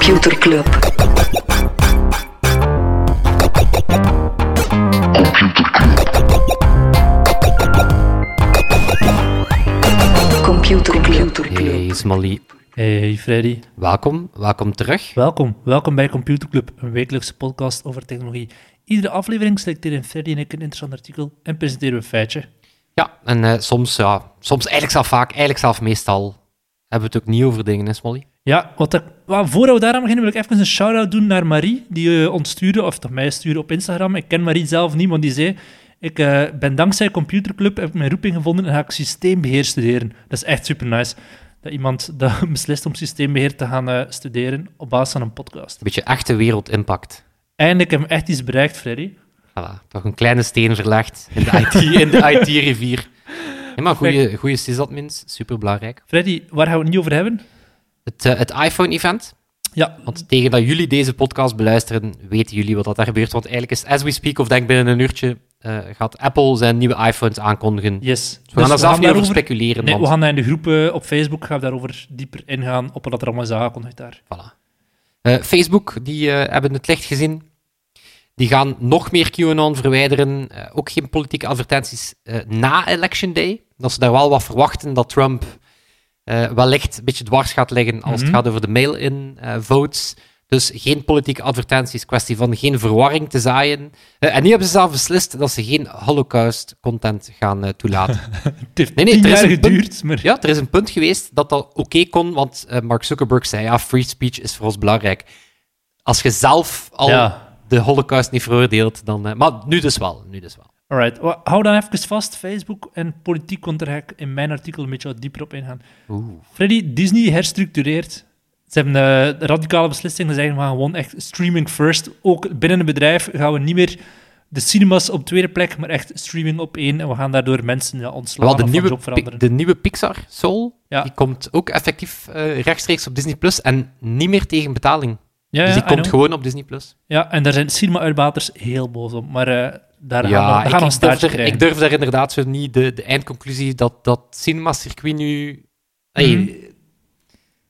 Computer Club. Computer Club. Hey Smally, Hey Freddy, welkom, welkom terug. welkom. Welkom bij Computer Club, een wekelijkse podcast over technologie. Iedere aflevering selecteren Freddy en ik een interessant artikel en presenteren we een feitje. Ja, en eh, soms, ja, soms eigenlijk zelf vaak, eigenlijk zelf meestal, hebben we het ook niet over dingen, hè Smally? Ja, wat voordat we daaraan beginnen, wil ik even een shout-out doen naar Marie, die eh, ons stuurde, of toch mij stuurde op Instagram. Ik ken Marie zelf niet, maar die zei... Ik eh, ben dankzij Computer Club heb ik mijn roeping gevonden en ga ik systeembeheer studeren. Dat is echt super nice. Dat iemand dat beslist om systeembeheer te gaan eh, studeren op basis van een podcast. Een beetje echte wereldimpact. Eindelijk heb ik echt iets bereikt, Freddy. Voilà, toch een kleine steen verlegd in de IT in de IT-rivier. Ja, maar goede, goede sysadmins, super belangrijk. Freddy, waar gaan we het niet over hebben? Het, eh, het iPhone-event, Ja, want tegen dat jullie deze podcast beluisteren, weten jullie wat dat daar gebeurt. Want eigenlijk is, as we speak, of denk binnen een uurtje, eh, gaat Apple zijn nieuwe iPhones aankondigen. yes. Dus we gaan daar zelf niet over speculeren, Nee, want we gaan daar in de groepen op Facebook gaan we daarover dieper ingaan op wat er allemaal is aangekondigd daar. Voilà. Eh, Facebook, die hebben het licht gezien. Die gaan nog meer QAnon verwijderen. Ook geen politieke advertenties na Election Day. Dat ze daar wel wat verwachten dat Trump wellicht een beetje dwars gaat liggen als het Mhm. gaat over de mail-in eh, votes. Dus geen politieke advertenties, kwestie van geen verwarring te zaaien. Eh, en nu hebben ze zelf beslist dat ze geen Holocaust-content gaan eh, toelaten. Het heeft Nee, nee, er is een punt- geduurd, maar... Ja, er is een punt geweest dat dat oké kon, want eh, Mark Zuckerberg zei, ja, free speech is voor ons belangrijk. Als je zelf al Ja. de holocaust niet veroordeelt, dan... eh, maar nu dus wel, nu dus wel. Alright, hou dan even vast, Facebook en politiek, ga ik in mijn artikel een beetje wat dieper op ingaan. Oeh. Freddy, Disney herstructureert. Ze hebben eh, de radicale beslissing, ze zeggen we gaan gewoon echt streaming first. Ook binnen een bedrijf gaan we niet meer de cinemas op tweede plek, maar echt streaming op één. En we gaan daardoor mensen ontslaan de, of van nieuwe, job veranderen. de nieuwe Pixar, Soul, Ja. die komt ook effectief eh, rechtstreeks op Disney Plus en niet meer tegen betaling. ja, dus die komt gewoon op Disney Plus. Ja, en daar zijn cinema-uitbaters heel boos op. Maar eh, daar Ja, daar ik, durf er, ik daar inderdaad zo niet de, de eindconclusie dat dat cinema-circuit nu... Hey, Mhm.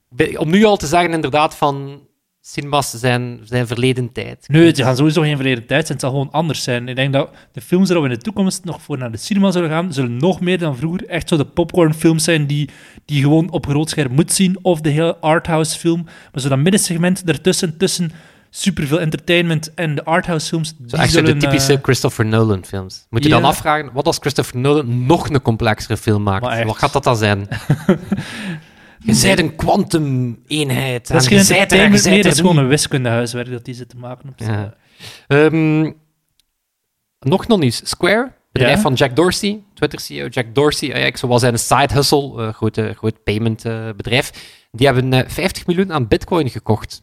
be- Om nu al te zeggen, inderdaad, van cinemas zijn, zijn verleden tijd. Nee, het gaan sowieso geen verleden tijd zijn. Het zal gewoon anders zijn. Ik denk dat de films die we in de toekomst nog voor naar de cinema zullen gaan, zullen nog meer dan vroeger echt zo de popcornfilms zijn die, die je gewoon op groot scherm moet zien, of de hele arthouse film. Maar zo dat middensegment ertussen, tussen superveel entertainment en de arthouse films, Zo echt zo de zullen, typische eh, Christopher Nolan films. Moet je dan afvragen, wat als Christopher Nolan nog een complexere film maakt? Wat gaat dat dan zijn? je bent een kwantum-eenheid. dat is geen entertainment meer, dat is gewoon een wiskundehuiswerk dat die zitten maken. Op Ja. Ehm, nog nog nieuws. Square, bedrijf Ja. van Jack Dorsey, Twitter-CEO Jack Dorsey, eigenlijk zoals zijn side hustle, uh, groot payment eh, bedrijf, die hebben eh, 50 miljoen aan bitcoin gekocht.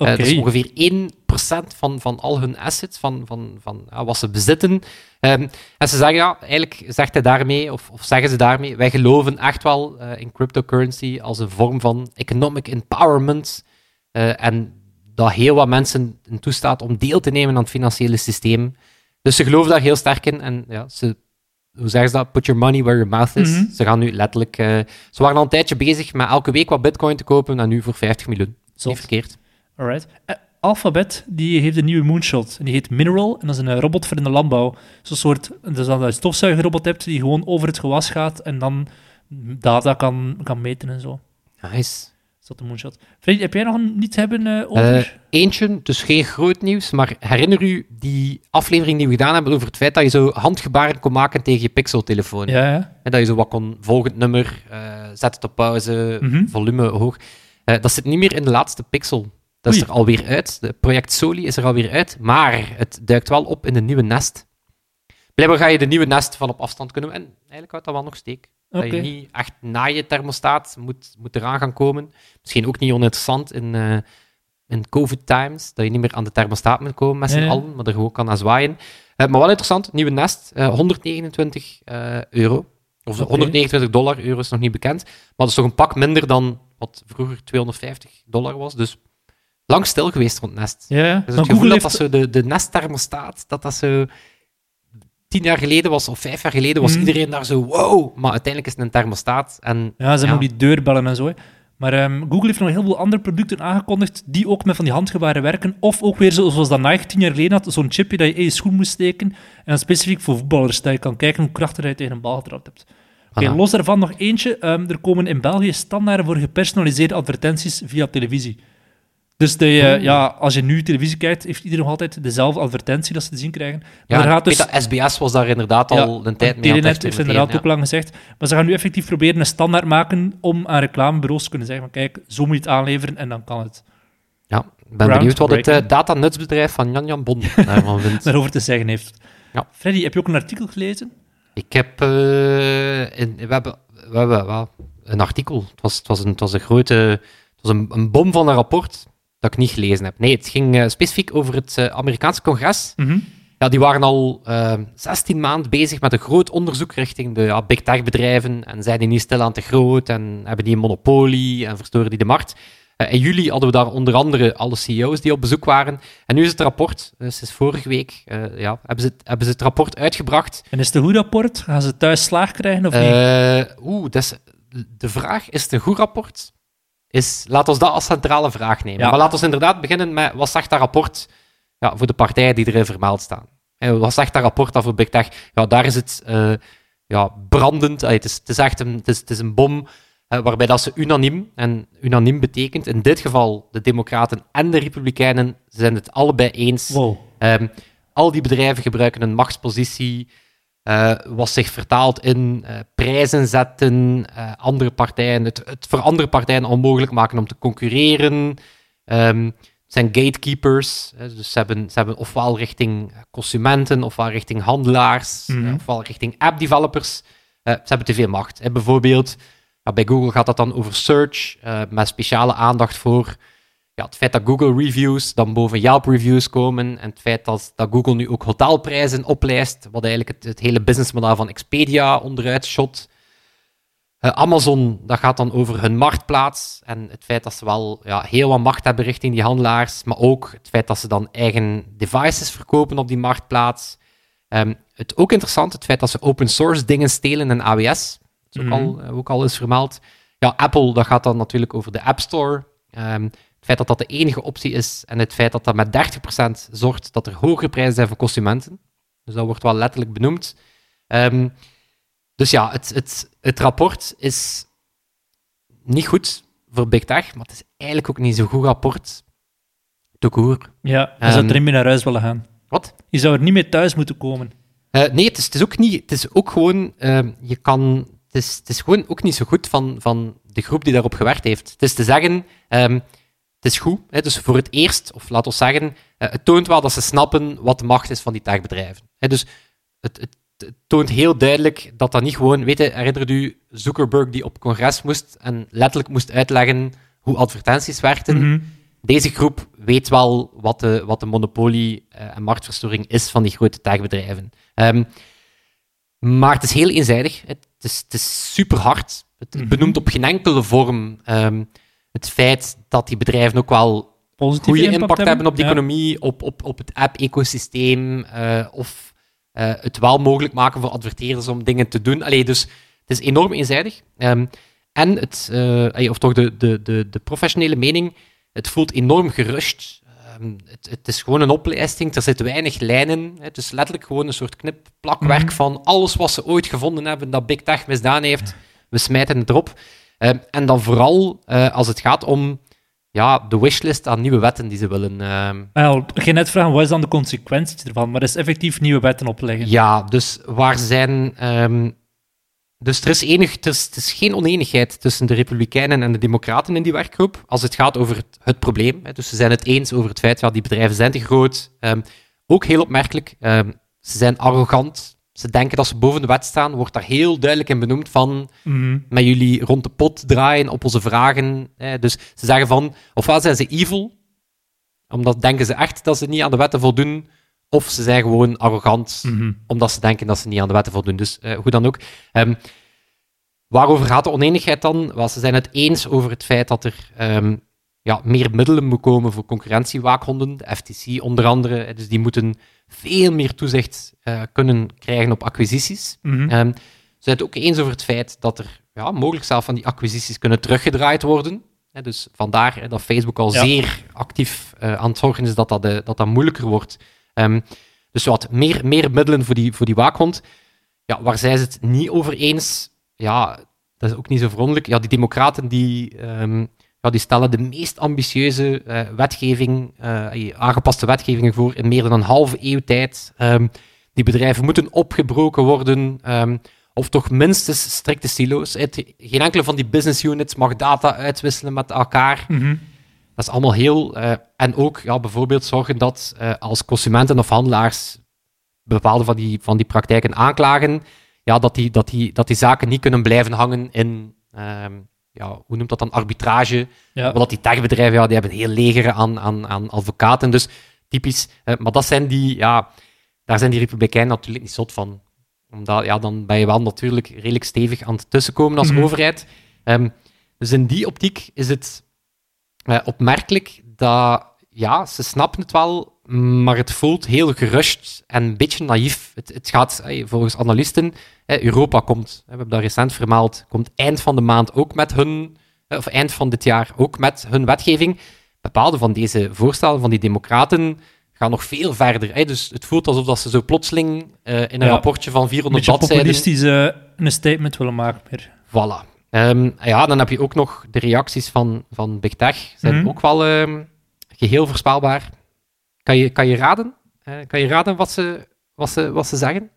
Eh, dat is ongeveer 1% van, van al hun assets, van, van, van ja, wat ze bezitten. Ehm, en ze zeggen, ja, eigenlijk zegt hij daarmee, of, of zeggen ze daarmee, wij geloven echt wel eh, in cryptocurrency als een vorm van economic empowerment. eh, en dat heel wat mensen in toestaat om deel te nemen aan het financiële systeem. Dus ze geloven daar heel sterk in. En ja, ze, hoe zeggen ze dat? Put your money where your mouth is. Mhm. Ze gaan nu letterlijk... ze waren al een tijdje bezig met elke week wat bitcoin te kopen en nu voor 50 miljoen. Niet verkeerd. Alright. Eh, Alphabet die heeft een nieuwe moonshot. En die heet Mineral. En dat is een eh, robot voor in de landbouw. Zo'n soort... Dus dat je een stofzuigerrobot hebt die gewoon over het gewas gaat en dan data kan, kan meten en zo. Nice. Is dat de moonshot? Freddy, heb jij nog een, iets hebben eh, over? Eentje, dus geen groot nieuws, maar herinner u die aflevering die we gedaan hebben over het feit dat je zo handgebaren kon maken tegen je pixeltelefoon? ja, ja. En dat je zo wat kon, volgend nummer, eh, zet het op pauze, Mhm. volume hoog. Dat zit niet meer in de laatste pixel. Dat is er alweer uit. De project Soli is er alweer uit, maar het duikt wel op in de nieuwe Nest. Blijkbaar ga je de nieuwe Nest van op afstand kunnen. En eigenlijk houdt dat wel nog steek. Dat je niet echt na je thermostaat moet, moet eraan gaan komen. Misschien ook niet oninteressant in, eh, in COVID times, dat je niet meer aan de thermostaat moet komen met z'n allen, maar er gewoon kan aan zwaaien. Eh, maar wel interessant, nieuwe Nest, eh, 129 eh, euro. Of zo, Oké. 129 dollar, euro is nog niet bekend. Maar dat is toch een pak minder dan wat vroeger 250 dollar was. Dus lang stil geweest rond Nest. ja. Dus het gevoel Google dat heeft... dat zo de, de Nest-thermostaat, dat dat zo tien jaar geleden was, of vijf jaar geleden, was Mhm. iedereen daar zo wow. Maar uiteindelijk is het een thermostaat. En Ja, ze hebben Ja. die deurbellen en zo. hè. Maar ehm, Google heeft nog heel veel andere producten aangekondigd die ook met van die handgebaren werken. Of ook weer zoals dat Nike tien jaar geleden had, zo'n chipje dat je in je schoen moest steken. En dan specifiek voor voetballers, dat je kan kijken hoe krachtig je tegen een bal getrapt hebt. Oké, los daarvan nog eentje. Ehm, er komen in België standaarden voor gepersonaliseerde advertenties via televisie. Dus de, eh, ja, als je nu televisie kijkt, heeft iedereen nog altijd dezelfde advertentie dat ze te zien krijgen. Maar Ja, gaat dus... dat SBS was daar inderdaad al Ja, een tijd mee aan het heeft inderdaad ook lang gezegd. Maar ze gaan nu effectief proberen een standaard maken om aan reclamebureaus te kunnen zeggen van kijk, zo moet je het aanleveren en dan kan het. Ja, ben benieuwd wat het Groundbreaking. datanutsbedrijf van Jan Jan Bon daarvan vindt. daarover te zeggen heeft. Ja. Freddy, heb je ook een artikel gelezen? Ik heb... eh, in, we, hebben, we hebben wel een artikel. Het was, het was, een, het was een grote... Het was een, een bom van een rapport dat ik niet gelezen heb. Nee, het ging eh, specifiek over het eh, Amerikaanse congres. Mhm. Ja, die waren al eh 16 maanden bezig met een groot onderzoek richting de ja, big tech bedrijven. En zijn die niet stilaan te groot en hebben die een monopolie en verstoren die de markt. Eh, in juli hadden we daar onder andere alle CEO's die op bezoek waren. En nu is het rapport, dus sinds vorige week, eh, ja, hebben, ze het, hebben ze het rapport uitgebracht. En is het een goed rapport? Gaan ze thuis slaag krijgen of niet? Eh, Oeh, dat is, de vraag, is het een goed rapport? Is, laat ons dat als centrale vraag nemen. Ja. Maar laten we inderdaad beginnen met, wat zegt dat rapport ja, voor de partijen die erin vermeld staan? En wat zegt dat rapport dan voor Big Tech? Ja, daar is het eh, ja, brandend. Allee, het, is, het, is echt een, het, is, het is een bom eh, waarbij dat ze unaniem, en unaniem betekent in dit geval de Democraten en de Republikeinen, zijn het allebei eens. Wow. Ehm, al die bedrijven gebruiken een machtspositie, eh, wat zich vertaalt in eh, prijzen zetten, eh, andere partijen, het, het voor andere partijen onmogelijk maken om te concurreren. Ehm, het zijn gatekeepers, dus ze hebben, ze hebben ofwel richting consumenten, ofwel richting handelaars, Mhm. ofwel richting app-developers. Ze hebben te veel macht. Hè. Bijvoorbeeld, bij Google gaat dat dan over search, met speciale aandacht voor ja, het feit dat Google reviews dan boven Yelp reviews komen en het feit dat, dat Google nu ook hotelprijzen oplijst, wat eigenlijk het, het hele businessmodel van Expedia onderuit shot. Eh, Amazon, dat gaat dan over hun marktplaats en het feit dat ze wel ja, heel wat macht hebben richting die handelaars, maar ook het feit dat ze dan eigen devices verkopen op die marktplaats. Ehm, het ook interessant, het feit dat ze open source dingen stelen in AWS. Dat is ook, Mhm. al, eh, ook al eens vermeld. Ja, Apple, dat gaat dan natuurlijk over de App Store. Ehm, het feit dat dat de enige optie is en het feit dat dat met 30% zorgt dat er hogere prijzen zijn voor consumenten. Dus dat wordt wel letterlijk benoemd. Ehm, dus ja, het, het, het rapport is niet goed voor Big Tech, maar het is eigenlijk ook niet zo'n goed rapport. Court. Ja, je zou Ehm, er niet meer naar huis willen gaan. Wat? Je zou er niet meer thuis moeten komen. Eh, nee, het is, het is ook niet. Het is ook gewoon. ehm, je kan. Het is, het is gewoon ook niet zo goed van, van de groep die daarop gewerkt heeft. Het is te zeggen. Het is goed. Hè, dus voor het eerst, of laten we zeggen. eh, het toont wel dat ze snappen wat de macht is van die techbedrijven. Hè, dus het, het, het toont heel duidelijk dat dat niet gewoon. Weet je, herinnert u Zuckerberg die op congres moest en letterlijk moest uitleggen hoe advertenties werkten? Mhm. Deze groep weet wel wat de, wat de monopolie eh, en marktverstoring is van die grote techbedrijven. Ehm, maar het is heel eenzijdig. Het is, het is super hard. Het Mhm. benoemt op geen enkele vorm ehm, het feit dat die bedrijven ook wel Positieve goede impact, hebben op de Ja. economie, op, op, op het app-ecosysteem, eh, of eh, het wel mogelijk maken voor adverteerders om dingen te doen. Allee, dus het is enorm eenzijdig. Ehm, en het, eh, of toch de, de, de, de professionele mening, het voelt enorm gerust. Ehm, het, het is gewoon een oplijsting, er zitten weinig lijnen. Het is letterlijk gewoon een soort knip-plakwerk Mhm. van alles wat ze ooit gevonden hebben dat Big Tech misdaan heeft. We smijten het erop. Ehm, en dan vooral eh, als het gaat om ja, de wishlist aan nieuwe wetten die ze willen. ehm, Ah, ja, ik ging net vragen, wat is dan de consequentie ervan? Maar dat is effectief nieuwe wetten opleggen. ja, dus waar zijn. ehm, dus er is, enig, er, is, er is geen oneenigheid tussen de Republikeinen en de Democraten in die werkgroep als het gaat over het, het probleem. Hè. Dus ze zijn het eens over het feit dat die bedrijven zijn te groot. Ehm, ook heel opmerkelijk, ze zijn arrogant. Ze denken dat ze boven de wet staan. Wordt daar heel duidelijk in benoemd van Mhm. met jullie rond de pot draaien op onze vragen. Dus ze zeggen van, ofwel zijn ze evil, omdat denken ze echt dat ze niet aan de wetten voldoen, of ze zijn gewoon arrogant, Mhm. omdat ze denken dat ze niet aan de wetten voldoen. Dus eh, hoe dan ook. Ehm, waarover gaat de oneenigheid dan? Wel, ze zijn het eens over het feit dat er ehm, ja, meer middelen moet komen voor concurrentiewaakhonderen, de FTC onder andere. Dus die moeten veel meer toezicht eh, kunnen krijgen op acquisities. Mhm. Ehm, ze zijn het ook eens over het feit dat er ja, mogelijk zelf van die acquisities kunnen teruggedraaid worden. Dus vandaar dat Facebook al Ja. zeer actief eh, aan het zorgen is dat dat, eh, dat, dat moeilijker wordt. Ehm, dus wat meer, meer middelen voor die, voor die waakhond. Ja, waar zij het niet over eens, ja, dat is ook niet zo verwonderlijk. Ja, die democraten die, ehm, ja, die stellen de meest ambitieuze eh, wetgeving, eh, aangepaste wetgevingen voor in meer dan een halve eeuw tijd. Ehm, die bedrijven moeten opgebroken worden, ehm, of toch minstens strikte silo's. Het- geen enkele van die business units mag data uitwisselen met elkaar. Mhm. Dat is allemaal heel... eh, en ook ja, bijvoorbeeld zorgen dat eh, als consumenten of handelaars bepaalde van die, van die praktijken aanklagen, ja, dat, die, dat, die, dat die zaken niet kunnen blijven hangen in... ehm, ja, hoe noemt dat dan? Arbitrage. Ja. Want die techbedrijven, ja, die hebben een heel leger aan, aan, aan advocaten. Dus typisch. eh, maar dat zijn die... Ja, daar zijn die republikeinen natuurlijk niet zot van. Omdat, ja, dan ben je wel natuurlijk redelijk stevig aan het tussenkomen als Mhm. overheid. Ehm, dus in die optiek is het eh, opmerkelijk dat, ja, ze snappen het wel, maar het voelt heel gerust en een beetje naïef. Het, het gaat, volgens analisten, Europa komt, we hebben dat recent vermeld, komt eind van de maand ook met hun, of eind van dit jaar ook met hun wetgeving. Bepaalde van deze voorstellen van die democraten gaan nog veel verder. Dus het voelt alsof dat ze zo plotseling eh, in een Ja. rapportje van Een 400 beetje bladzijden... populistisch eh, een statement willen maken. Meer. Voilà. Ehm, ja, dan heb je ook nog de reacties van, van Big Tech. Zijn Mhm. ook wel ehm, geheel voorspelbaar. Kan je, kan je raden? Eh, kan je raden wat ze, wat ze, wat ze zeggen?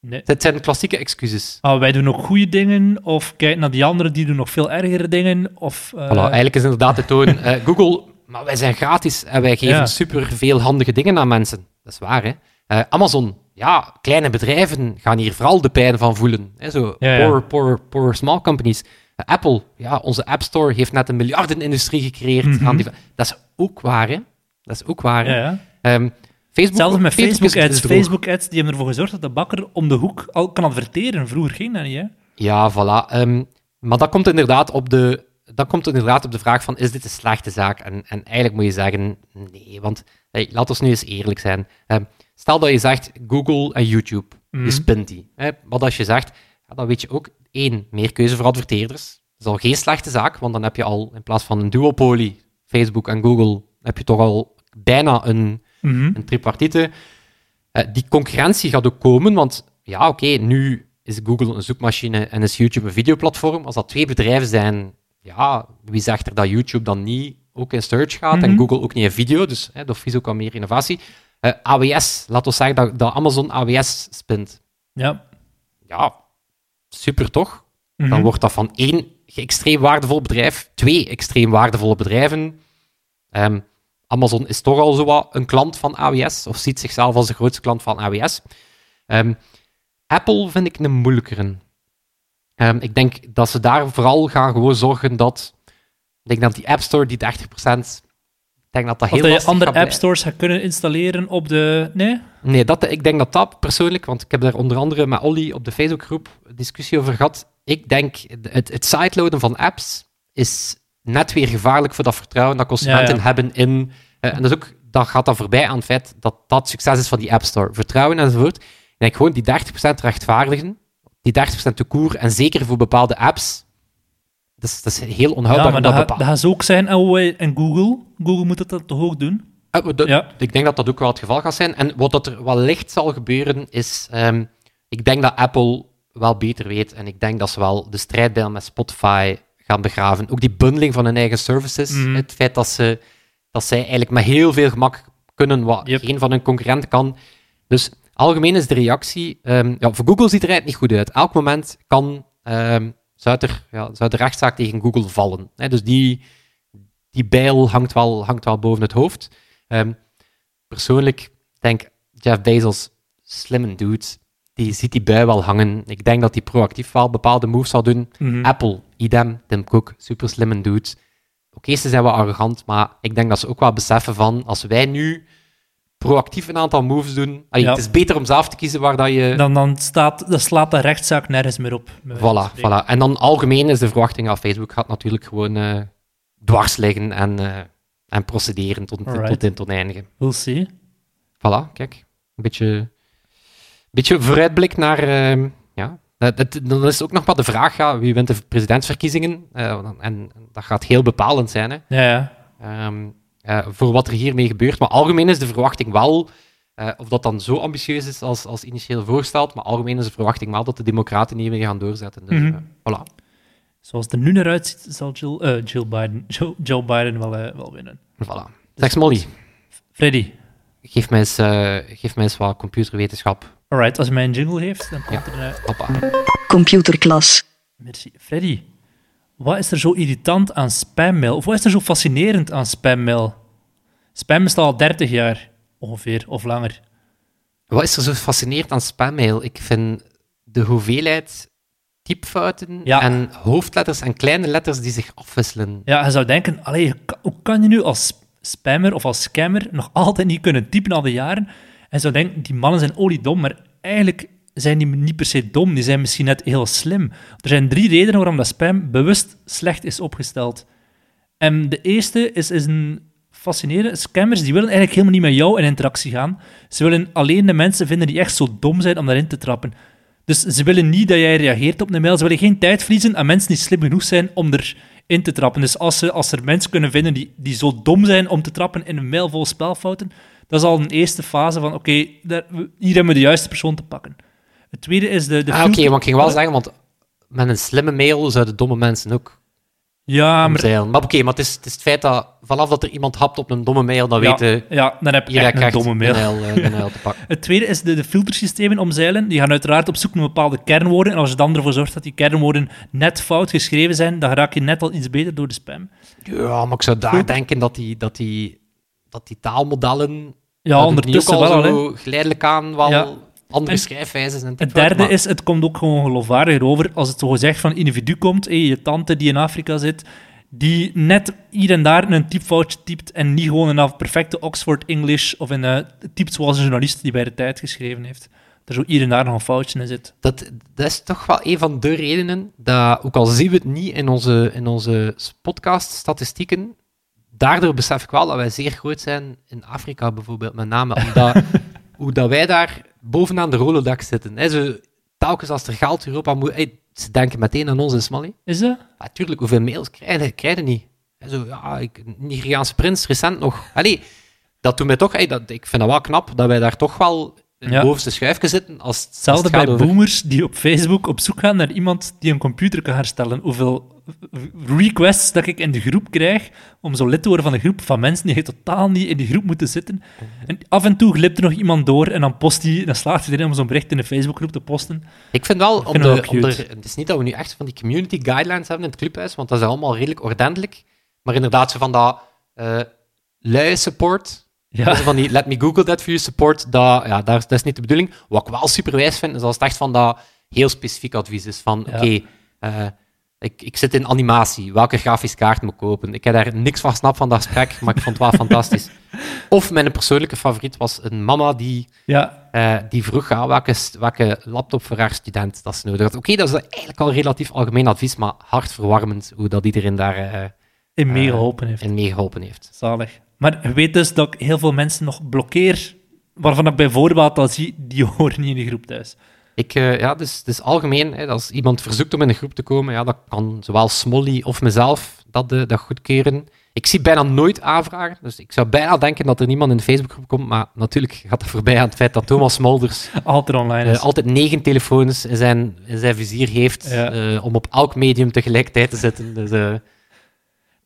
Nee. Het zijn klassieke excuses. Ah, wij doen ook goede dingen, of kijk naar die anderen, die doen nog veel ergere dingen. Of, eh, Voilà, eigenlijk is inderdaad de toon. eh, Google, maar wij zijn gratis en wij geven Ja. super veel handige dingen aan mensen. Dat is waar, hè? Amazon, ja, kleine bedrijven gaan hier vooral de pijn van voelen. Hè? Zo, Ja, ja. poor, poor, poor small companies. Eh, Apple, ja, onze App Store heeft net een miljardenindustrie gecreëerd. Mhm. aan die... Dat is ook waar, hè? Dat is ook waar. ja, ja. Ehm, Facebook, Hetzelfde met is- Facebook is ads. droog. Facebook ads die hebben ervoor gezorgd dat de bakker om de hoek al kan adverteren. Vroeger ging dat niet, hè? Ja, voilà. Ehm, maar dat komt inderdaad op de, dat komt inderdaad op de vraag van, is dit een slechte zaak? En, en eigenlijk moet je zeggen, nee, want hey, laat ons nu eens eerlijk zijn. Ehm, stel dat je zegt Google en YouTube, Mhm. je spint die. Hè? Wat als je zegt, ja, dan weet je ook, één, meer keuze voor adverteerders. Dat is al geen slechte zaak, want dan heb je al, in plaats van een duopolie, Facebook en Google, heb je toch al bijna een, Mhm. een tripartite. Eh, die concurrentie gaat ook komen, want ja, oké, nu is Google een zoekmachine en is YouTube een videoplatform. Als dat twee bedrijven zijn, ja, wie zegt er dat YouTube dan niet ook in search gaat en Mhm. Google ook niet in video, dus hè, door viso kan meer innovatie. Eh, AWS, laten we zeggen dat, dat Amazon AWS spint. Ja. Ja, super toch? Mhm. Dan wordt dat van één extreem waardevol bedrijf, twee extreem waardevolle bedrijven. Ehm, Amazon is toch al zo wat een klant van AWS, of ziet zichzelf als de grootste klant van AWS. Ehm, Apple vind ik een moeilijkere. Ehm, ik denk dat ze daar vooral gaan gewoon zorgen dat... Ik denk dat die App Store, die 30%... Ik denk dat dat Of heel dat je andere gaat app blijven. stores gaat kunnen installeren op de... Nee? Nee, dat, ik denk dat dat persoonlijk, want ik heb daar onder andere met Olly op de Facebookgroep discussie over gehad. Ik denk, het, het sideloaden van apps is net weer gevaarlijk voor dat vertrouwen dat consumenten Ja, ja. hebben in... eh, en dat, is ook, dat gaat dan voorbij aan het feit dat dat succes is van die App Store. Vertrouwen enzovoort. Ik denk gewoon die 30% rechtvaardigen, die 30% te koer, en zeker voor bepaalde apps, dat is, dat is heel onhoudbaar. Ja, maar dat, dat ga- dat gaat zo ook zijn en Google. Google moet dat toch ook doen? Ja. Ik denk dat dat ook wel het geval gaat zijn. En wat dat er wellicht zal gebeuren, is... ehm, ik denk dat Apple wel beter weet. En ik denk dat ze wel de strijdbijl met Spotify gaan begraven. Ook die bundeling van hun eigen services. Mhm. Het feit dat, ze, dat zij eigenlijk met heel veel gemak kunnen wat Yep. geen van hun concurrenten kan. Dus algemeen is de reactie... ehm, ja, voor Google ziet er eigenlijk niet goed uit. Elk moment kan... ehm, zou, er, ja, zou de rechtszaak tegen Google vallen. Hè, dus die, die bijl hangt wel, hangt wel boven het hoofd. Ehm, persoonlijk denk Jeff Bezos, slimme dude, die ziet die bui wel hangen. Ik denk dat hij proactief wel bepaalde moves zal doen. Mhm. Apple, idem, Tim Cook, super slimme dude. Oké, ze zijn wel arrogant, maar ik denk dat ze ook wel beseffen van, als wij nu proactief een aantal moves doen, allee, Ja. het is beter om zelf te kiezen waar dat je... Dan, dan, staat, dan slaat de rechtszaak nergens meer op. Voilà, voilà. En dan algemeen is de verwachting dat Facebook gaat natuurlijk gewoon eh, dwars liggen en, eh, en procederen tot, Alright. tot in het oneindige. We'll see. Voilà, kijk. Een beetje, beetje vooruitblik naar, ehm, ja, Dat, dan is ook nog maar de vraag, ja, wie wint de presidentsverkiezingen? Eh, en dat gaat heel bepalend zijn, hè. Ja, ja. Ehm, eh, voor wat er hiermee gebeurt. Maar algemeen is de verwachting wel, eh, of dat dan zo ambitieus is als, als initieel voorgesteld, maar algemeen is de verwachting wel dat de democraten hiermee gaan doorzetten. Dus, Mhm. eh, voilà. Zoals het er nu naar uitziet, zal Jill, eh, Jill Biden, Joe, Joe Biden wel, wel winnen. voilà. Zeg Molly, Freddy, geef mij eens, eh, geef mij eens wat computerwetenschap. alright, als hij mij een jingle heeft, dan komt er een... Hoppa. Computerklas. Merci. Freddy, wat is er zo irritant aan spammail? Of wat is er zo fascinerend aan spammail? Spam bestaat al 30 jaar, ongeveer, of langer. Wat is er zo fascinerend aan spammail? Ik vind de hoeveelheid typfouten Ja. en hoofdletters en kleine letters die zich afwisselen. Ja, je zou denken, allee, hoe kan je nu als spammer of als scammer nog altijd niet kunnen typen al die jaren? En je zou denken, die mannen zijn oliedom, maar eigenlijk zijn die niet per se dom, die zijn misschien net heel slim. Er zijn drie redenen waarom dat spam bewust slecht is opgesteld. En de eerste is, is een fascinerende. Scammers die willen eigenlijk helemaal niet met jou in interactie gaan. Ze willen alleen de mensen vinden die echt zo dom zijn om daarin te trappen. Dus ze willen niet dat jij reageert op een mail. Ze willen geen tijd verliezen aan mensen die slim genoeg zijn om erin te trappen. Dus als, ze, als er mensen kunnen vinden die, die zo dom zijn om te trappen in een mail vol spelfouten, dat is al een eerste fase van oké, hier hebben we de juiste persoon te pakken. Het tweede is de... de Ah, Oké, maar ik ging wel zeggen, want met een slimme mail zouden domme mensen ook Ja, maar... oké, maar het is, het is het feit dat vanaf dat er iemand hapt op een domme mail, dan ja, weten ja, dan heb je echt een domme mail. een een te pakken. Het tweede is de, de filtersystemen omzeilen. Die gaan uiteraard op zoek naar bepaalde kernwoorden. En als je dan ervoor zorgt dat die kernwoorden net fout geschreven zijn, dan raak je net al iets beter door de spam. Ja, maar ik zou daar Goed. denken dat die, dat die, dat die taalmodellen Ja, ondertussen wel al. geleidelijk aan wel Ja. Andere En schrijfwijzes en Het derde maar- is, het komt ook gewoon geloofwaardiger over als het zo gezegd van individu komt, je tante die in Afrika zit, die net hier en daar een typfoutje typt en niet gewoon een perfecte Oxford English of een eh, typt zoals een journalist die bij de tijd geschreven heeft. Er zo hier en daar nog een foutje in zit. dat, dat is toch wel een van de redenen dat, ook al zien we het niet in onze, in onze podcast-statistieken, daardoor besef ik wel dat wij zeer groot zijn in Afrika bijvoorbeeld, met name omdat hoe dat wij daar bovenaan de Rolodex zitten. Hè, zo, telkens als er geld Europa moet... hey, ze denken meteen aan ons in Smally. Is dat? Natuurlijk, hoeveel mails krijg je, krijg je niet? Zo, ja, ik, Nigeriaanse prins, recent nog. Allee, dat doet mij toch... hey, dat, ik vind dat wel knap, dat wij daar toch wel in Ja. bovenste schuifje zitten. Als, het- als Hetzelfde het bij over- boomers die op Facebook op zoek gaan naar iemand die een computer kan herstellen. Hoeveel requests dat ik in de groep krijg om zo lid te worden van een groep van mensen die totaal niet in die groep moeten zitten. En af en toe glipt er nog iemand door en dan post hij, dan slaagt hij erin om zo'n bericht in de Facebookgroep te posten. Ik vind wel, vind de, het is niet dat we nu echt van die community guidelines hebben in het clubhuis, want dat is allemaal redelijk ordentelijk. Maar inderdaad, zo van dat eh lui support, Ja. van die let me google that for you support, dat, ja, daar, dat is niet de bedoeling. Wat ik wel super wijs vind, is als het echt van dat heel specifiek advies is van, Ja. oké, eh, ik, ik zit in animatie, welke grafische kaart moet ik kopen? Ik heb daar niks van snap van dat gesprek, maar ik vond het wel fantastisch. Of mijn persoonlijke favoriet was een mama die Ja, eh, die vroeg ja, welke, st- welke laptop voor haar student dat ze nodig had. Oké, dat is eigenlijk al relatief algemeen advies, maar hartverwarmend hoe dat iedereen daar eh, in meegeholpen heeft. in meegeholpen heeft. Zalig. Maar je weet dus dat ik heel veel mensen nog blokkeer, waarvan ik bij voorbaat al zie, die horen niet in de groep thuis. Ik, eh, ja, dus, het is algemeen, hè, als iemand verzoekt om in een groep te komen, ja, dat kan zowel Smolly of mezelf dat, eh, dat goedkeuren. Ik zie bijna nooit aanvragen, dus ik zou bijna denken dat er niemand in de Facebookgroep komt, maar natuurlijk gaat dat voorbij aan het feit dat Thomas Smolders Altijd online eh, is. altijd negen telefoons in zijn, in zijn vizier heeft Ja. eh, om op elk medium tegelijkertijd te zitten. Dus, eh,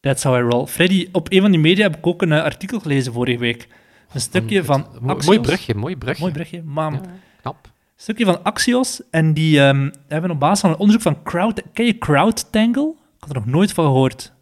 That's how I roll. Freddy, op een van die media heb ik ook een eh, artikel gelezen vorige week. Een stukje van Axios. mooi brugje, mooi brugje. Mooi brugje, Ja, knap. Een stukje van Axios. En die ehm, hebben op basis van een onderzoek van Crowd... Ken je CrowdTangle? Ik had er nog nooit van gehoord.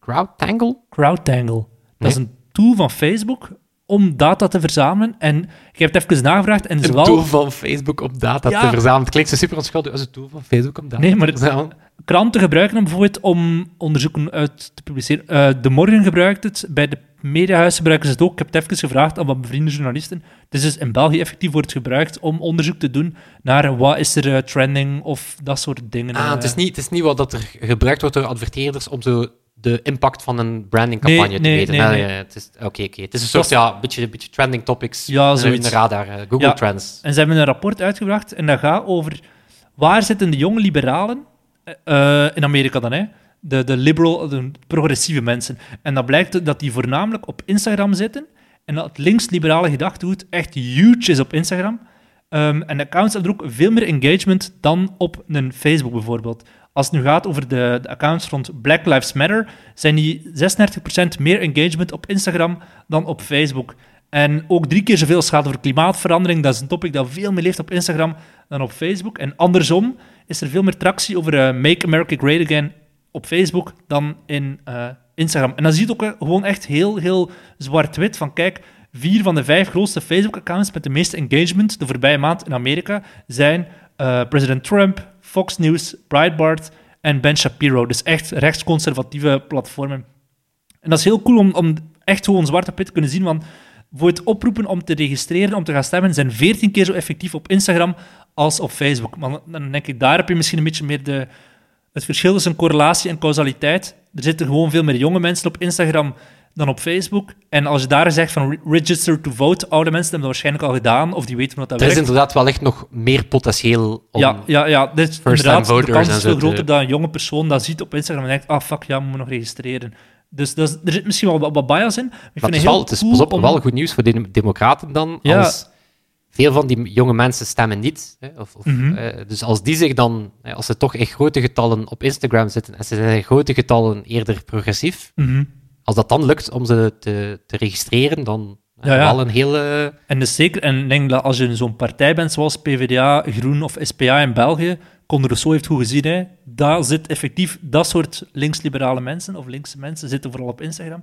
CrowdTangle? CrowdTangle. Dat is een tool van Facebook om data te verzamelen. En je hebt even nagevraagd en Een zowel... tool van Facebook om data Ja. te verzamelen. Het klinkt zo super onschuldig. Is een tool van Facebook om data Nee, maar- te verzamelen. Kranten gebruiken hem bijvoorbeeld om onderzoeken uit te publiceren. Eh, de Morgen gebruikt het, bij de mediahuis gebruiken ze het ook. Ik heb het even gevraagd aan wat bevriende journalisten. Het is dus in België effectief wordt gebruikt om onderzoek te doen naar wat is er eh, trending of dat soort dingen. Ah, eh. het, is niet, het is niet wat dat er gebruikt wordt door adverteerders om zo de impact van een brandingcampagne Nee, te nee, weten. nee, Nee, nee. het is- Oké, oké. Het is een soort, Dat ja, beetje, beetje trending topics Ja, in de- radar. eh, Google Ja. Trends. En ze hebben een rapport uitgebracht en dat gaat over waar zitten de jonge liberalen eh, in Amerika dan, hè? De, de liberal, de progressieve mensen. En dat blijkt dat die voornamelijk op Instagram zitten en dat het links-liberale gedachtegoed echt huge is op Instagram. Ehm, en de accounts hebben ook veel meer engagement dan op een Facebook bijvoorbeeld. Als het nu gaat over de, de accounts rond Black Lives Matter, zijn die 36% meer engagement op Instagram dan op Facebook. En ook drie keer zoveel schade over klimaatverandering. Dat is een topic dat veel meer leeft op Instagram dan op Facebook. En andersom is er veel meer tractie over uh, Make America Great Again op Facebook dan in uh, Instagram. En dan zie je ook gewoon echt heel, heel zwart-wit van kijk, vier van de vijf grootste Facebook-accounts met de meeste engagement de voorbije maand in Amerika zijn uh, president Trump, Fox News, Breitbart en Ben Shapiro. Dus echt rechtsconservatieve platformen. En dat is heel cool om, om echt gewoon zwart op wit te kunnen zien, want voor het oproepen om te registreren, om te gaan stemmen, zijn 14 keer zo effectief op Instagram als op Facebook. Maar dan denk ik, daar heb je misschien een beetje meer de, het verschil tussen correlatie en causaliteit. Er zitten gewoon veel meer jonge mensen op Instagram dan op Facebook. En als je daar zegt van register to vote, oude mensen hebben dat waarschijnlijk al gedaan, of die weten wat dat er werkt. Er is inderdaad wel echt nog meer potentieel om Ja, ja, ja. Is inderdaad, de kans is veel groter dat een jonge persoon dat ziet op Instagram en denkt, ah, fuck, ja, moet nog registreren. Dus, er zit misschien wel wat, wat bias in. Maar ik vind het, heel wel, het is pas op, wel goed nieuws voor de democraten dan, Ja. als veel van die jonge mensen stemmen niet. Hè, of, of, Mhm. eh, dus als die zich dan, als ze toch in grote getallen op Instagram zitten en ze zijn in grote getallen eerder progressief, Mhm. als dat dan lukt om ze te, te registreren, dan Ja, ja, ja. wel een hele... En dus zeker, en ik denk dat als je zo'n partij bent zoals PvdA, Groen of SPA in België, Conor Rousseau heeft goed gezien, hè, daar zit effectief dat soort linksliberale mensen, of linkse mensen, zitten vooral op Instagram.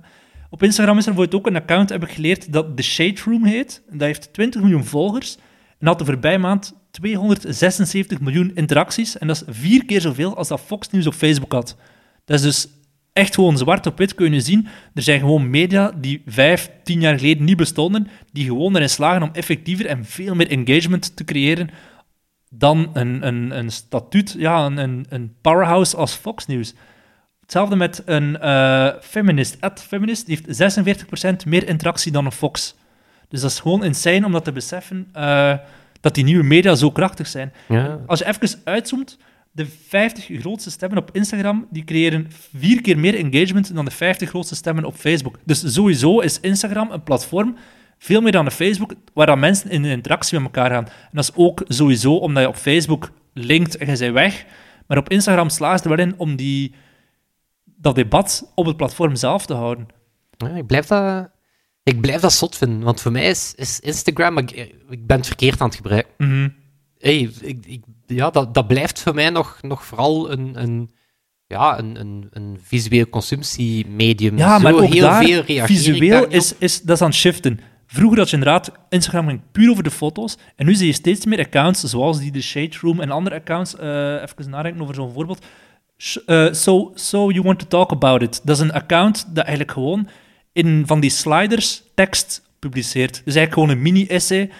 Op Instagram is er bijvoorbeeld ook een account, heb ik geleerd, dat The Shade Room heet. Dat heeft 20 miljoen volgers en had de voorbije maand 276 miljoen interacties. En dat is vier keer zoveel als dat Fox News op Facebook had. Dat is dus echt gewoon zwart op wit kun je zien. Er zijn gewoon media die vijf, tien jaar geleden niet bestonden, die gewoon erin slagen om effectiever en veel meer engagement te creëren dan een, een, een statuut, ja, een, een, een powerhouse als Fox News. Hetzelfde met een eh, feminist. At feminist die heeft 46% meer interactie dan een Fox. Dus dat is gewoon insane om dat te beseffen eh, dat die nieuwe media zo krachtig zijn. Ja, Als je even uitzoomt, de 50 grootste stemmen op Instagram die creëren vier keer meer engagement dan de 50 grootste stemmen op Facebook. Dus sowieso is Instagram een platform, veel meer dan de Facebook, waar dan mensen in interactie met elkaar gaan. En dat is ook sowieso omdat je op Facebook linkt en je bent weg. Maar op Instagram slaagt er wel in om die, dat debat op het platform zelf te houden. Ja, ik, blijf dat, ik blijf dat zot vinden, want voor mij is, is Instagram... Ik, ik ben het verkeerd aan het gebruiken. Mhm. Hey, ik, ik, ja, dat, dat blijft voor mij nog, nog vooral een, een, ja, een, een, een visueel consumptiemedium. Ja, maar Zo ook heel daar, veel visueel is, is, dat is aan het shiften. Vroeger had je inderdaad, Instagram ging puur over de foto's, en nu zie je steeds meer accounts, zoals die The Shade Room en andere accounts, eh, even nadenken over zo'n voorbeeld. Eh, so, so You Want To Talk About It. Dat is een account dat eigenlijk gewoon in van die sliders tekst publiceert. Dus eigenlijk gewoon een mini-essay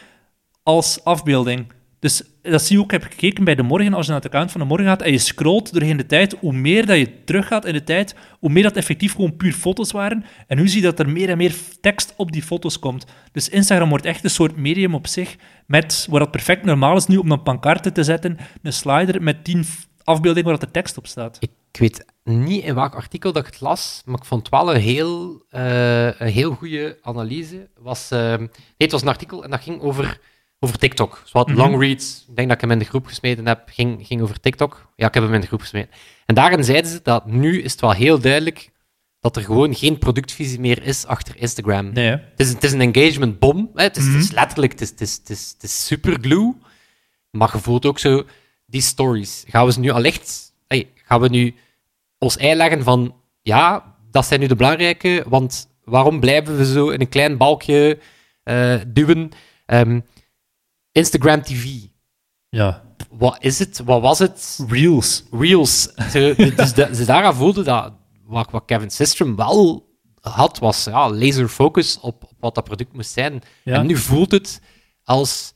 als afbeelding. Dus dat zie je ook, ik heb gekeken bij De Morgen, als je naar het account van De Morgen gaat en je scrolt doorheen de tijd, hoe meer dat je teruggaat in de tijd, hoe meer dat effectief gewoon puur foto's waren. En nu zie je dat er meer en meer tekst op die foto's komt. Dus Instagram wordt echt een soort medium op zich, met, waar dat perfect normaal is nu om een pancarte te zetten, een slider met tien afbeeldingen waar dat er tekst op staat. Ik weet niet in welk artikel dat ik het las, maar ik vond het wel een heel, eh, een heel goede analyse. Was, eh, nee, het was een artikel en dat ging over, over TikTok. Zowat Mhm. long reads, ik denk dat ik hem in de groep gesmeten heb, ging, ging over TikTok. Ja, ik heb hem in de groep gesmeten. En daarin zeiden ze dat nu is het wel heel duidelijk dat er gewoon geen productvisie meer is achter Instagram. Nee? Het is, het is een engagement bom. Hè. Het, is, het is Mhm. letterlijk, het is, het is, het is, het is superglue. Maar je voelt ook zo, die stories. Gaan we ze nu al echt... hey, gaan we nu ons uitleggen van... Ja, dat zijn nu de belangrijke, want waarom blijven we zo in een klein balkje eh, duwen? Ehm, Instagram TV. Ja. Wat is het? Wat was het? Reels. Reels. Ze, dus de, ze daaraan voelden dat wat, wat Kevin Systrom wel had, was ja, laser focus op, op wat dat product moest zijn. Ja. En nu voelt het als...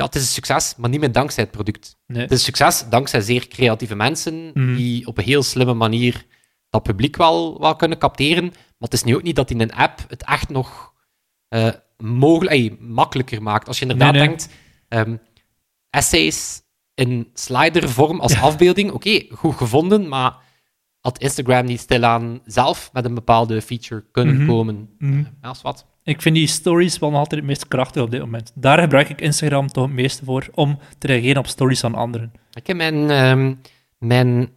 Ja, het is een succes, maar niet meer dankzij het product. Nee. Het is een succes dankzij zeer creatieve mensen Mhm. die op een heel slimme manier dat publiek wel, wel kunnen capteren. Maar het is nu ook niet dat in een app het echt nog eh, mogelijk, ey, makkelijker maakt. Als je inderdaad Nee, nee. denkt, ehm, essays in slidervorm als afbeelding. Oké, goed gevonden, maar had Instagram niet stilaan zelf met een bepaalde feature kunnen Mhm. komen? Mhm. Ja, is wat. Ik vind die stories wel nog altijd het meest krachtig op dit moment. Daar gebruik ik Instagram toch het meeste voor, om te reageren op stories van anderen. Ik heb mijn, ehm, mijn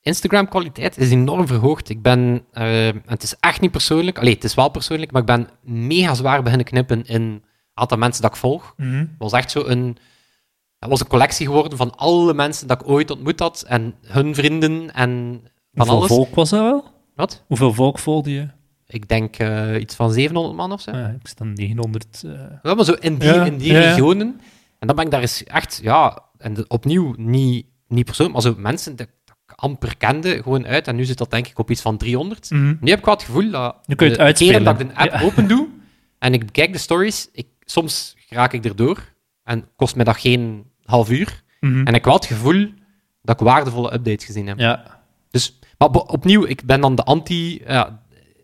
Instagram-kwaliteit is enorm verhoogd. Ik ben, eh, en het is echt niet persoonlijk, allee, het is wel persoonlijk, maar ik ben mega zwaar beginnen knippen in het aantal mensen dat ik volg. Het was echt zo een, was een collectie geworden van alle mensen dat ik ooit ontmoet had en hun vrienden en van Hoeveel alles. volk was dat wel? Wat? Hoeveel volk volgde je? Ik denk eh, iets van 700 man of zo. Ah, ik sta 900. eh, Ja, maar zo in die, Ja, in die ja, ja. regionen. En dan ben ik daar eens echt, ja, en de- opnieuw niet, niet persoonlijk, maar zo mensen dat, dat ik amper kende, gewoon uit. En nu zit dat denk ik op iets van 300. mhm. Nu heb ik wel het gevoel dat Nu kun je het de keren uitspelen. dat ik de app Ja. open doe en ik bekijk de stories, ik, soms raak ik erdoor en kost mij dat geen half uur. Mhm. En ik heb wel het gevoel dat ik waardevolle updates gezien heb. Ja. Dus, maar opnieuw, ik ben dan de anti... Ja,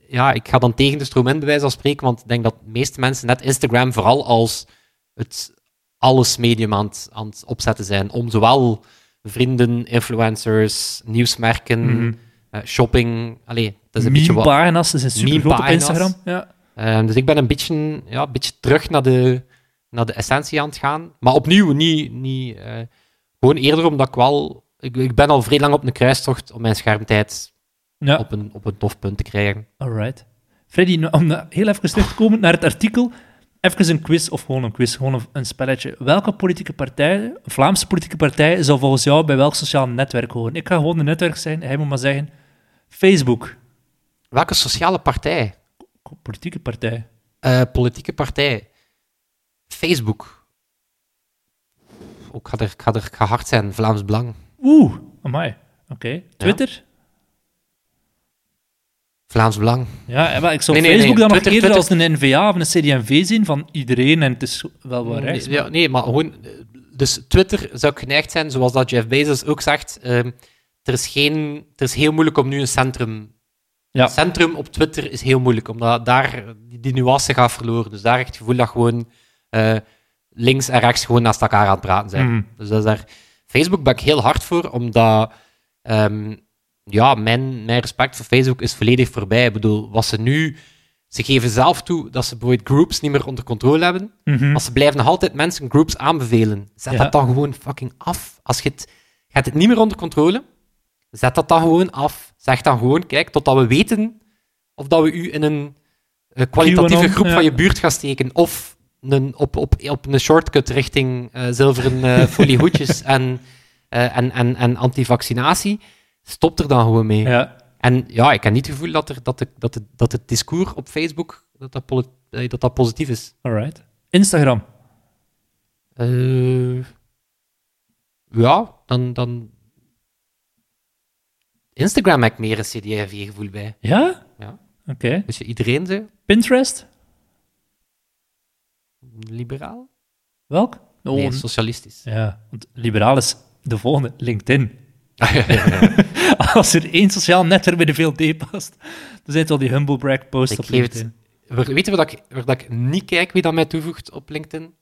ja, ik ga dan tegen de stroom in, bij wijze van spreken, want ik denk dat de meeste mensen net Instagram vooral als het alles medium aan het, aan het opzetten zijn. Om zowel vrienden, influencers, nieuwsmerken, Mhm. eh, shopping... Allee, dat is een beetje wat... Meme-pagina's, dat zijn super groot op. Instagram. Ja. Eh, dus ik ben een beetje, ja, een beetje terug naar de, naar de essentie aan het gaan. Maar opnieuw, niet... niet eh, gewoon eerder omdat ik wel... Ik, ik ben al vrij lang op een kruistocht om mijn schermtijd ja. op een, op een tof punt te krijgen. Alright. Freddy, nu- om heel even terug te komen naar het artikel. Even een quiz, of gewoon een quiz, gewoon een, spelletje. Welke politieke partij, Vlaamse politieke partij, zou volgens jou bij welk sociaal netwerk horen? Ik ga gewoon een netwerk zijn, hij moet maar zeggen Facebook. Welke sociale partij? Politieke partij. Eh, politieke partij? Facebook. Ook ik ga er, ik ga er ik ga hard zijn. Vlaams Belang. Oeh, amai. Oké. Twitter? Vlaams Belang. Ja, eh, wel, ik zou Nee, nee, Facebook nee. dan Twitter- nog eerder Twitter- als een NVA of een CD&V zien van iedereen en het is wel wat rechts. Nee, ja, nee, maar gewoon... eh, Dus Twitter zou ik geneigd zijn, zoals dat Jeff Bezos ook zegt. ehm, er, is geen, er is heel moeilijk om nu een centrum... Ja. Een centrum op Twitter is heel moeilijk, omdat daar die, die nuance gaat verloren. Dus daar heb ik het gevoel dat gewoon eh, links en rechts gewoon naast elkaar aan het praten zijn. Mhm. Dus dat is daar... Facebook ben ik heel hard voor, omdat... ehm, ja, mijn, mijn respect voor Facebook is volledig voorbij. Ik bedoel, wat ze nu... Ze geven zelf toe dat ze bijvoorbeeld groups niet meer onder controle hebben. Mhm. Maar ze blijven nog altijd mensen groups aanbevelen. Zet Ja. dat dan gewoon fucking af. Als je het, je hebt het niet meer onder controle, zet dat dan gewoon af. Zeg dan gewoon, kijk, totdat we weten of dat we u in een eh, kwalitatieve groep ja. van je buurt gaan steken, of een, op, op, op een shortcut richting eh, zilveren eh foliehoedjes en, en, en, en antivaccinatie. Stop er dan gewoon mee. Ja. En ja, ik heb niet het gevoel dat, er, dat, de, dat, de, dat het discours op Facebook dat dat, dat, dat positief is. Alright. Instagram. Eh, ja, dan, dan... Instagram heb ik meer een CD&V-gevoel bij. Ja? Ja. Oké. Dus iedereen ze, Pinterest? liberaal? Welk? Oh, Nee, een- socialistisch. Ja, want liberaal is de volgende, LinkedIn. Ah, ja, ja, ja. Als er één sociaal netwerk bij de VLD past, dan zijn het wel die humble brag post Ik op het- LinkedIn. Waar- Weet je ik, waar dat ik niet kijk wie dat mij toevoegt op LinkedIn?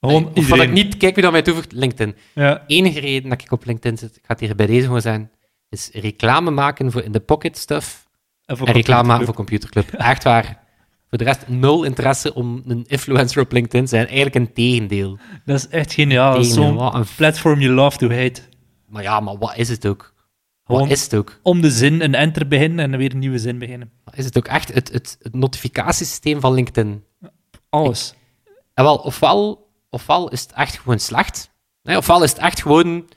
Gewoon of ik niet kijk wie dat mij toevoegt? LinkedIn. Ja. enige reden dat ik op LinkedIn zit, ik ga het hier bij deze gewoon zijn, is reclame maken voor in the pocket stuff En, voor en reclame maken Computer voor Computerclub. Echt waar. Voor de rest nul interesse om een influencer op LinkedIn te zijn. Eigenlijk een tegendeel. Dat is echt geniaal. Zo'n een platform you love to hate. Maar ja, maar wat is het ook? Wat is het ook? Om de zin een enter beginnen en weer een nieuwe zin beginnen. Wat is het ook echt? Het, het, het notificatiesysteem van LinkedIn. Alles. En wel, ofwel, ofwel is het echt gewoon slecht. Nee, ofwel is het echt gewoon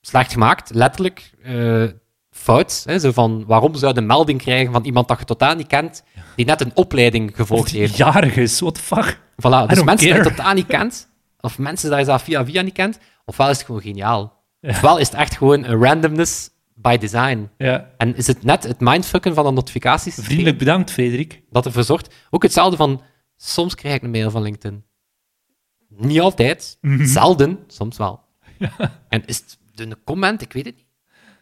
slecht gemaakt, letterlijk. eh, fout. Hè, zo van, waarom zou je een melding krijgen van iemand dat je totaal niet kent, die net een opleiding gevolgd heeft? jarig is, what the fuck. Voilà, dus mensen die je totaal niet kent, of mensen die je zelf via via niet kent, ofwel is het gewoon geniaal. Ofwel is het echt gewoon een randomness by design. Ja. En is het net het mindfucken van een notificatiesysteem Vriendelijk bedankt, Frederik. dat ervoor zorgt. Ook hetzelfde van, soms krijg ik een mail van LinkedIn. Niet altijd, Mhm. zelden, soms wel. En is het een comment? Ik weet het niet.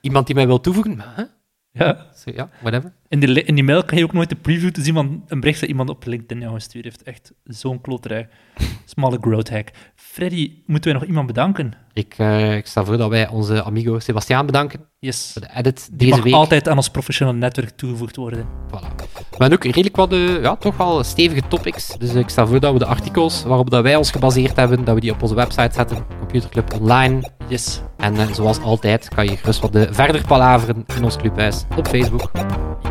Iemand die mij wil toevoegen, maar? Ja. So, ja, whatever. In die, in die mail kan je ook nooit de preview te zien van een bericht dat iemand op LinkedIn jou gestuurd heeft. Echt zo'n kloterij. Smalle growth hack. Freddy, moeten wij nog iemand bedanken? Ik, eh, ik stel voor dat wij onze amigo Sebastiaan bedanken Yes. voor de edit Die deze mag week. altijd aan ons professioneel netwerk toegevoegd worden. Voilà. We hebben ook redelijk wat, eh, ja, toch wel stevige topics. Dus ik stel voor dat we de artikels waarop dat wij ons gebaseerd hebben, dat we die op onze website zetten. Computerclub Online. Yes. En eh, zoals altijd kan je gerust wat de verder palaveren in ons clubhuis op Facebook.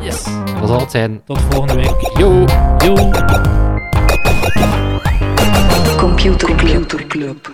Yes. Dat zal het zijn. Tot volgende week. Yo! Yo. Computer Club.